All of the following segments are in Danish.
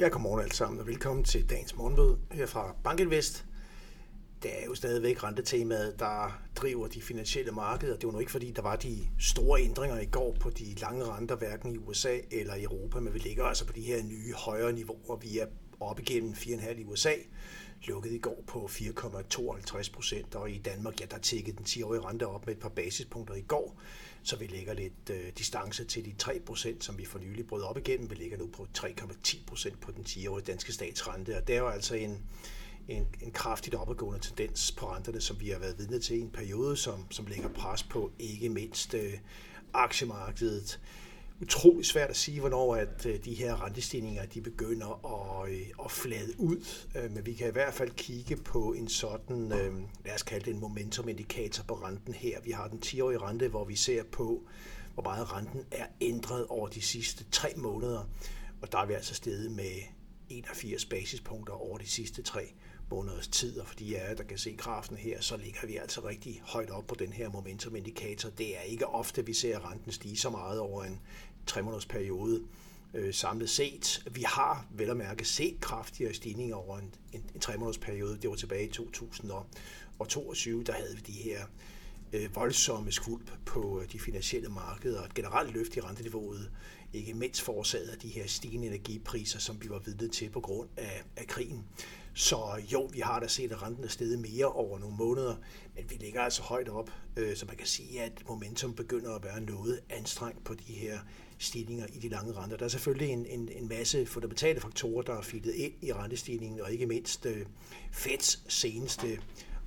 Ja, godmorgen alle sammen, og velkommen til dagens morgenmøde her fra Bankinvest. Det er jo stadigvæk rentetemaet, der driver de finansielle markeder. Det var nu ikke fordi, der var de store ændringer i går på de lange renter, hverken i USA eller i Europa, men vi ligger altså på de her nye højere niveauer. Vi er op igennem 4,5 i USA, lukket i går på 4,52 procent, og i Danmark, ja, der tækkede den 10-årige rente op med et par basispunkter i går, så vi lægger lidt øh, distance til de 3%, som vi for nylig brød op igennem. Vi ligger nu på 3,10% på den 10-årige danske statsrente, og det er jo altså en, en, en kraftigt opadgående tendens på renterne, som vi har været vidne til i en periode, som, som lægger pres på ikke mindst øh, aktiemarkedet utrolig svært at sige, hvornår at øh, de her rentestigninger de begynder at, øh, at flade ud. Øh, men vi kan i hvert fald kigge på en sådan, lad os kalde det en momentumindikator på renten her. Vi har den 10-årige rente, hvor vi ser på, hvor meget renten er ændret over de sidste tre måneder. Og der er vi altså steget med 81 basispunkter over de sidste tre måneders tid, og fordi jeg er, der kan se grafen her, så ligger vi altså rigtig højt op på den her momentumindikator. Det er ikke ofte, vi ser renten stige så meget over en tre måneders periode øh, samlet set. Vi har vel at mærke set kraftigere stigninger over en, en, en tre måneders periode. Det var tilbage i 2022, der havde vi de her øh, voldsomme skvulp på øh, de finansielle markeder og et generelt løft i renteniveauet, ikke mindst forårsaget af de her stigende energipriser, som vi var vidne til på grund af, af krigen. Så jo, vi har da set, at renten er steget mere over nogle måneder, men vi ligger altså højt op, øh, så man kan sige, at momentum begynder at være noget anstrengt på de her stigninger i de lange renter. Der er selvfølgelig en, en, en masse fundamentale faktorer, der er fittet ind i rentestigningen, og ikke mindst øh, Feds seneste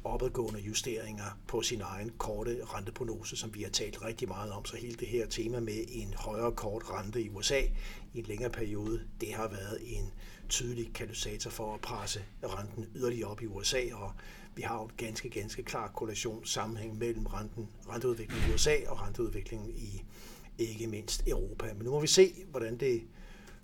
opadgående justeringer på sin egen korte renteprognose, som vi har talt rigtig meget om. Så hele det her tema med en højere kort rente i USA i en længere periode, det har været en tydelig katalysator for at presse renten yderligere op i USA, og vi har jo en ganske, ganske klar korrelation sammenhæng mellem renten, renteudviklingen i USA og renteudviklingen i ikke mindst Europa. Men nu må vi se, hvordan det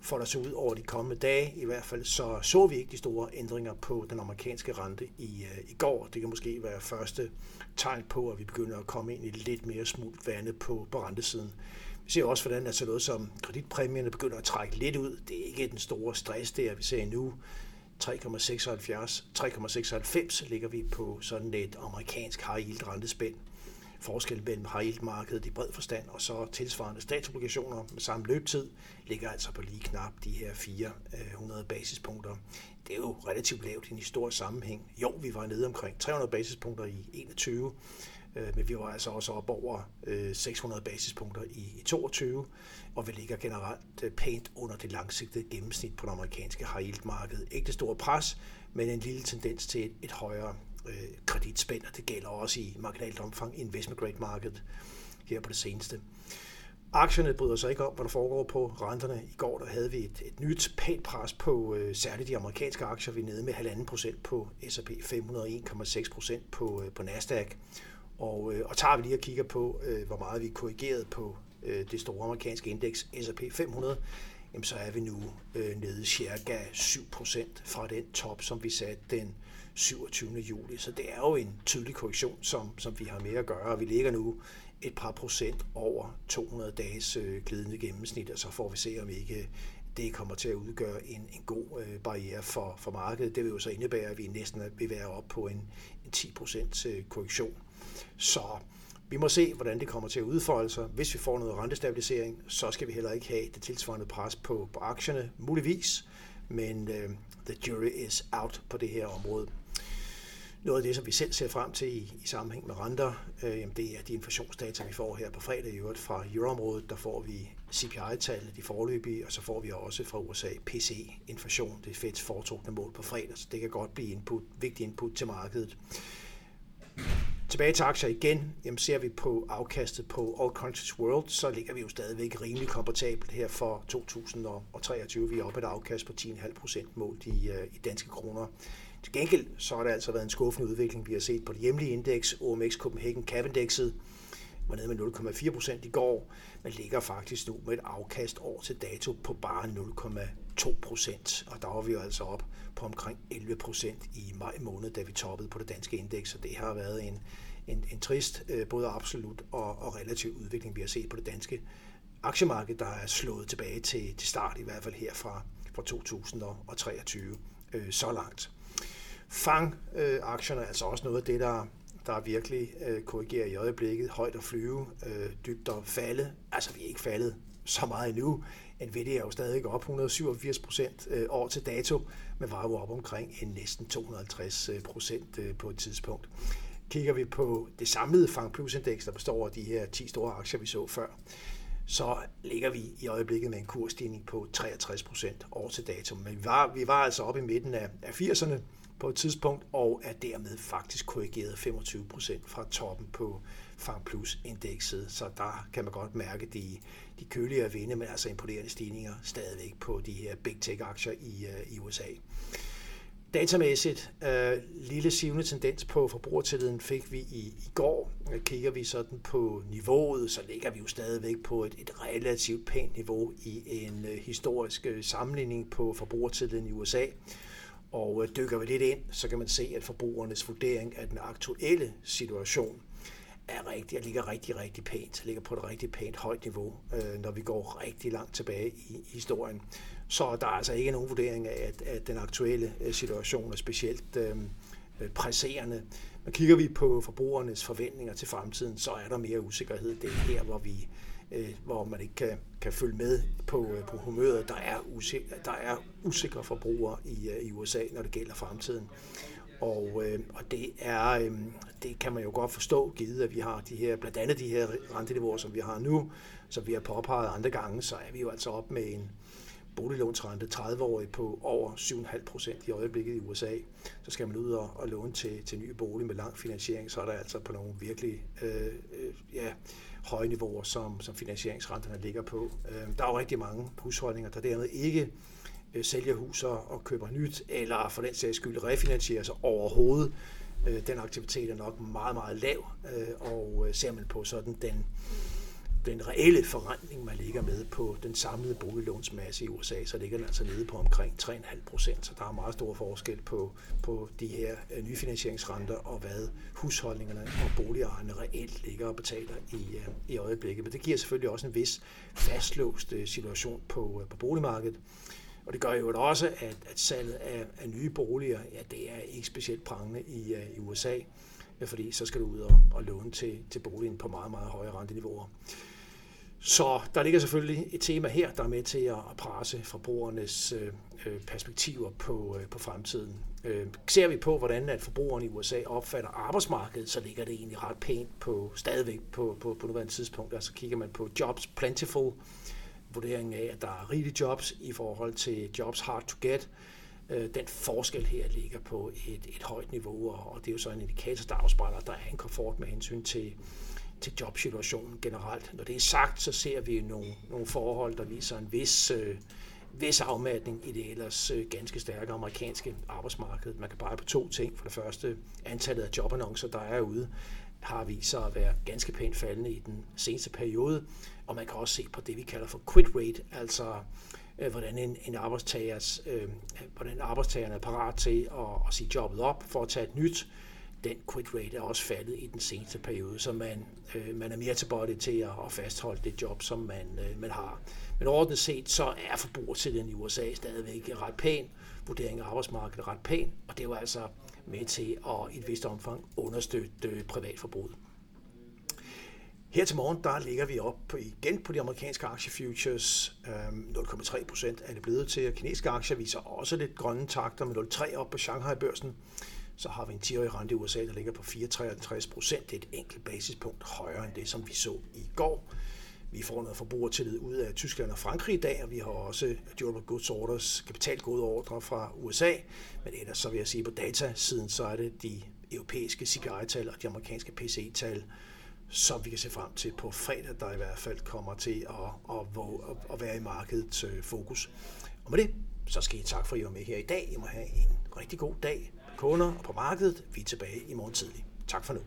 folder sig ud over de kommende dage. I hvert fald så så vi ikke de store ændringer på den amerikanske rente i, øh, i går. Det kan måske være første tegn på, at vi begynder at komme ind i lidt mere smult vande på, på rentesiden. Vi ser også, hvordan at så noget som kreditpræmierne begynder at trække lidt ud. Det er ikke den store stress der, vi ser nu. 3,76, 3,96 ligger vi på sådan et amerikansk high yield rentespænd forskel mellem high yield markedet i bred forstand og så tilsvarende statsobligationer med samme løbetid ligger altså på lige knap de her 400 øh, basispunkter. Det er jo relativt lavt i en historisk sammenhæng. Jo, vi var nede omkring 300 basispunkter i 21, øh, men vi var altså også op over øh, 600 basispunkter i 22, og vi ligger generelt pænt under det langsigtede gennemsnit på det amerikanske high yield marked. Ikke det store pres, men en lille tendens til et, et højere øh, kreditspænd, og det gælder også i marginalt omfang investment grade market her på det seneste. Aktierne bryder sig ikke om, hvad der foregår på renterne. I går der havde vi et, et nyt pænt pres på øh, særligt de amerikanske aktier. Vi er nede med 1,5 procent på S&P 500 1,6 procent på, øh, på Nasdaq. Og, øh, og tager vi lige og kigger på, øh, hvor meget vi korrigeret på øh, det store amerikanske indeks S&P 500, jamen så er vi nu øh, nede cirka 7% fra den top, som vi satte den 27. juli. Så det er jo en tydelig korrektion, som, som vi har med at gøre, og vi ligger nu et par procent over 200 dages øh, glidende gennemsnit, og så får vi se, om ikke det kommer til at udgøre en, en god øh, barriere for, for markedet. Det vil jo så indebære, at vi næsten vil være op på en, en 10% øh, korrektion. Så vi må se, hvordan det kommer til at udfolde sig. Hvis vi får noget rentestabilisering, så skal vi heller ikke have det tilsvarende pres på, på aktierne, muligvis. Men uh, the jury is out på det her område. Noget af det, som vi selv ser frem til i, i sammenhæng med renter, øh, det er de inflationsdata, vi får her på fredag i øvrigt fra euroområdet. Der får vi CPI-tallet, de forløbige, og så får vi også fra USA PC-inflation, det Feds foretrukne mål på fredag, så det kan godt blive input, vigtig input til markedet. Tilbage til aktier igen, jamen ser vi på afkastet på All Countries World, så ligger vi jo stadigvæk rimelig komfortabelt her for 2023. Vi er oppe et afkast på 10,5 procent målt i, øh, i danske kroner. Til gengæld så har det altså været en skuffende udvikling, vi har set på det hjemlige indeks, OMX Copenhagen Cavendexet, var nede med 0,4 procent i går, men ligger faktisk nu med et afkast år til dato på bare 0,2 procent. Og der var vi jo altså op på omkring 11 procent i maj måned, da vi toppede på det danske indeks, og det har været en, en, en trist, øh, både absolut og, og relativ udvikling, vi har set på det danske aktiemarked, der er slået tilbage til, til start, i hvert fald her fra, fra 2023 øh, så langt. Fang-aktierne øh, er altså også noget af det, der, der virkelig øh, korrigerer i øjeblikket. Højt at flyve, øh, dybt at falde. Altså, vi er ikke faldet så meget endnu. Nvidia er jo stadig op 187 procent øh, år til dato, men var jo op omkring en næsten 250 øh, procent øh, på et tidspunkt. Kigger vi på det samlede Fang Plus Index, der består af de her 10 store aktier, vi så før, så ligger vi i øjeblikket med en kursstigning på 63 procent år til dato. Men vi var, vi var altså oppe i midten af, af 80'erne på et tidspunkt, og er dermed faktisk korrigeret 25 procent fra toppen på Farm Plus indekset. Så der kan man godt mærke de, de køligere vinde, men altså imponerende stigninger stadigvæk på de her big tech aktier i, uh, i USA. Datamæssigt, øh, lille sivende tendens på forbrugertilliden fik vi i, i går. Kigger vi sådan på niveauet, så ligger vi jo stadigvæk på et, et relativt pænt niveau i en øh, historisk øh, sammenligning på forbrugertilliden i USA. Og øh, dykker vi lidt ind, så kan man se, at forbrugernes vurdering af den aktuelle situation er rigtig, jeg ligger rigtig, rigtig pænt, ligger på et rigtig pænt højt niveau, øh, når vi går rigtig langt tilbage i historien. Så der er altså ikke nogen vurdering af, at, at den aktuelle øh, situation er specielt øh, øh, presserende. Men kigger vi på forbrugernes forventninger til fremtiden, så er der mere usikkerhed. Det er her, hvor vi øh, hvor man ikke kan, kan følge med på, øh, på humøret. Der er, usikre, der er usikre forbrugere i, øh, i USA, når det gælder fremtiden. Og, øh, og det, er, øh, det kan man jo godt forstå, givet at vi har de her, blandt andet de her renteniveauer, som vi har nu, som vi har påpeget andre gange, så er vi jo altså op med en, boliglånsrente 30-årig på over 7,5 procent i øjeblikket i USA, så skal man ud og, og låne til, til ny bolig med lang finansiering, så er der altså på nogle virkelig øh, øh, ja, høje niveauer, som, som finansieringsrenterne ligger på. Øh, der er jo rigtig mange husholdninger, der dermed ikke øh, sælger huser og køber nyt, eller for den sags skyld refinansierer sig overhovedet. Øh, den aktivitet er nok meget, meget lav, øh, og øh, ser man på sådan den den reelle forrentning, man ligger med på den samlede boliglånsmasse i USA, så ligger den altså nede på omkring 3,5 procent. Så der er meget stor forskel på, på de her øh, nyfinansieringsrenter og hvad husholdningerne og boligejerne reelt ligger og betaler i, øh, i øjeblikket. Men det giver selvfølgelig også en vis fastlåst øh, situation på, på boligmarkedet. Og det gør jo også, at, at salget af, af nye boliger, ja, det er ikke specielt prangende i, i USA, fordi så skal du ud og, og låne til, til boligen på meget, meget høje renteniveauer. Så der ligger selvfølgelig et tema her, der er med til at presse forbrugernes øh, øh, perspektiver på, øh, på fremtiden. Øh, ser vi på, hvordan at forbrugerne i USA opfatter arbejdsmarkedet, så ligger det egentlig ret pænt på stadigvæk på, på, på nuværende tidspunkt. Altså kigger man på jobs plentiful, vurderingen af, at der er rigelige jobs i forhold til jobs hard to get. Øh, den forskel her ligger på et, et højt niveau, og det er jo så en indikator, der afspejler, at der er en komfort med hensyn til, til jobsituationen generelt. Når det er sagt, så ser vi nogle, nogle forhold, der viser en vis, øh, vis afmatning i det ellers øh, ganske stærke amerikanske arbejdsmarked. Man kan bare på to ting. For det første, antallet af jobannoncer, der er ude, har vist sig at være ganske pænt faldende i den seneste periode. Og man kan også se på det, vi kalder for quit rate, altså øh, Øh, hvordan en, en arbejdstagers, øh, hvordan arbejdstagerne er parat til at, at sige jobbet op for at tage et nyt den quit rate er også faldet i den seneste periode, så man, øh, man er mere tilbøjelig til at, at fastholde det job, som man, øh, man har. Men overordnet set, så er forbrugertilliden i USA stadigvæk ret pæn, vurderingen af arbejdsmarkedet ret pæn, og det er jo altså med til at i et vist omfang understøtte øh, privatforbruget. Her til morgen, der ligger vi op på, igen på de amerikanske aktiefutures. Øhm, 0,3 procent er det blevet til. Kinesiske aktier viser også lidt grønne takter med 0,3 op på Shanghai-børsen så har vi en 10-årig rente i USA, der ligger på 4,53 procent. Det er et enkelt basispunkt højere end det, som vi så i går. Vi får noget forbrugertillid ud af Tyskland og Frankrig i dag, og vi har også durable goods orders, kapitalgode ordre fra USA. Men ellers så vil jeg sige, på datasiden, så er det de europæiske CPI-tal og de amerikanske PCE-tal, som vi kan se frem til på fredag, der i hvert fald kommer til at, at, at være i markedets øh, fokus. Og med det, så skal I tak for, at I var med her i dag. I må have en rigtig god dag kunder og på markedet. Vi er tilbage i morgen tidlig. Tak for nu.